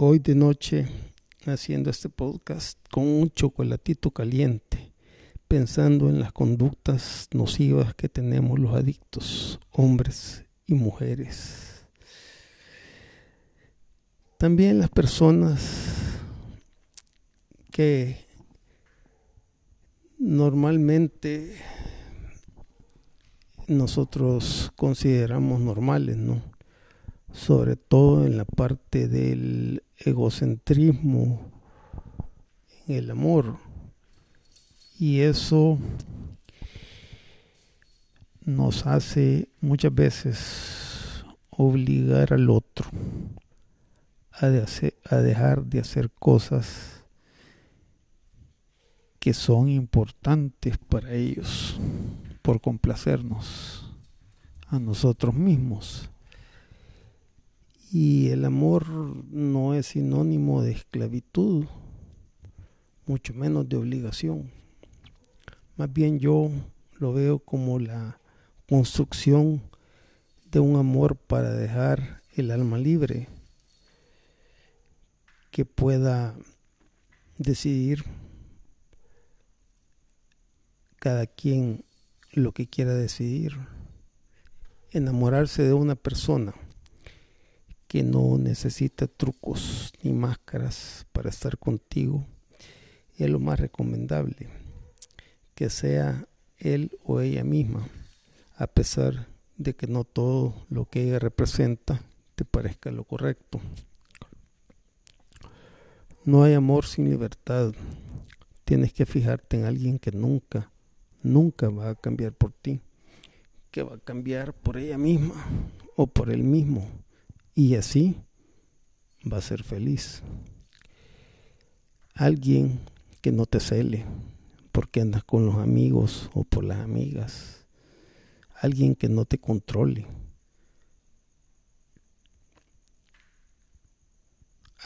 hoy de noche haciendo este podcast con un chocolatito caliente, pensando en las conductas nocivas que tenemos los adictos, hombres y mujeres. También las personas que normalmente nosotros consideramos normales, ¿no? Sobre todo en la parte del egocentrismo, en el amor. Y eso nos hace muchas veces obligar al otro a, a dejar de hacer cosas que son importantes para ellos por complacernos a nosotros mismos. Y el amor no es sinónimo de esclavitud, mucho menos de obligación. Más bien yo lo veo como la construcción de un amor para dejar el alma libre, que pueda decidir cada quien lo que quiera decidir. Enamorarse de una persona que no necesita trucos ni máscaras para estar contigo es lo más recomendable. Que sea él o ella misma, a pesar de que no todo lo que ella representa te parezca lo correcto. No hay amor sin libertad. Tienes que fijarte en alguien que nunca nunca va a cambiar por ti, que va a cambiar por ella misma o por él mismo. Y así va a ser feliz. Alguien que no te cele porque andas con los amigos o por las amigas. Alguien que no te controle.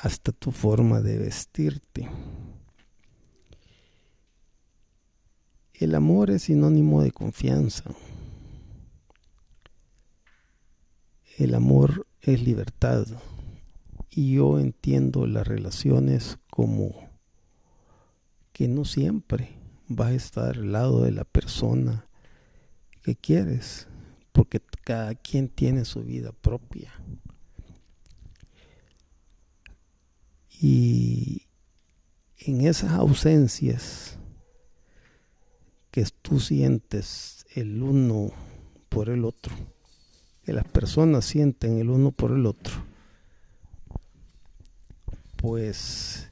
Hasta tu forma de vestirte. El amor es sinónimo de confianza. El amor es libertad. Y yo entiendo las relaciones como que no siempre vas a estar al lado de la persona que quieres, porque cada quien tiene su vida propia. Y en esas ausencias que tú sientes el uno por el otro, que las personas sienten el uno por el otro, pues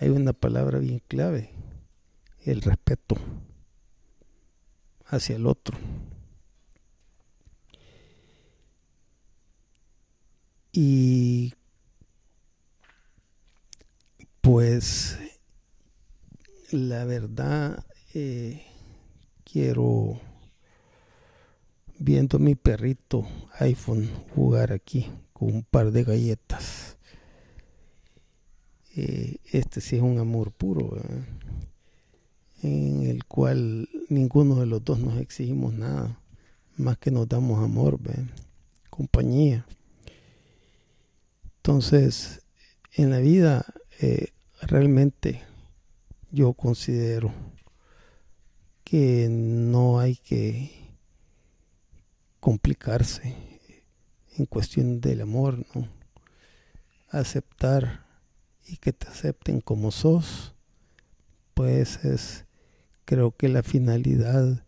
hay una palabra bien clave, el respeto hacia el otro. Y pues la verdad eh, quiero viendo a mi perrito iPhone jugar aquí con un par de galletas. Eh, este sí es un amor puro, en el cual ninguno de los dos nos exigimos nada, más que nos damos amor, compañía. Entonces, en la vida eh, realmente yo considero que no hay que complicarse en cuestión del amor, ¿no? Aceptar y que te acepten como sos, pues es creo que la finalidad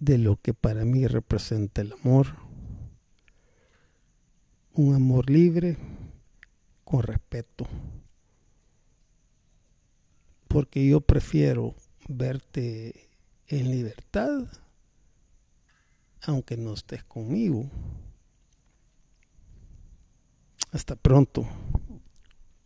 de lo que para mí representa el amor. Un amor libre con respeto. Porque yo prefiero verte en libertad, aunque no estés conmigo. Hasta pronto.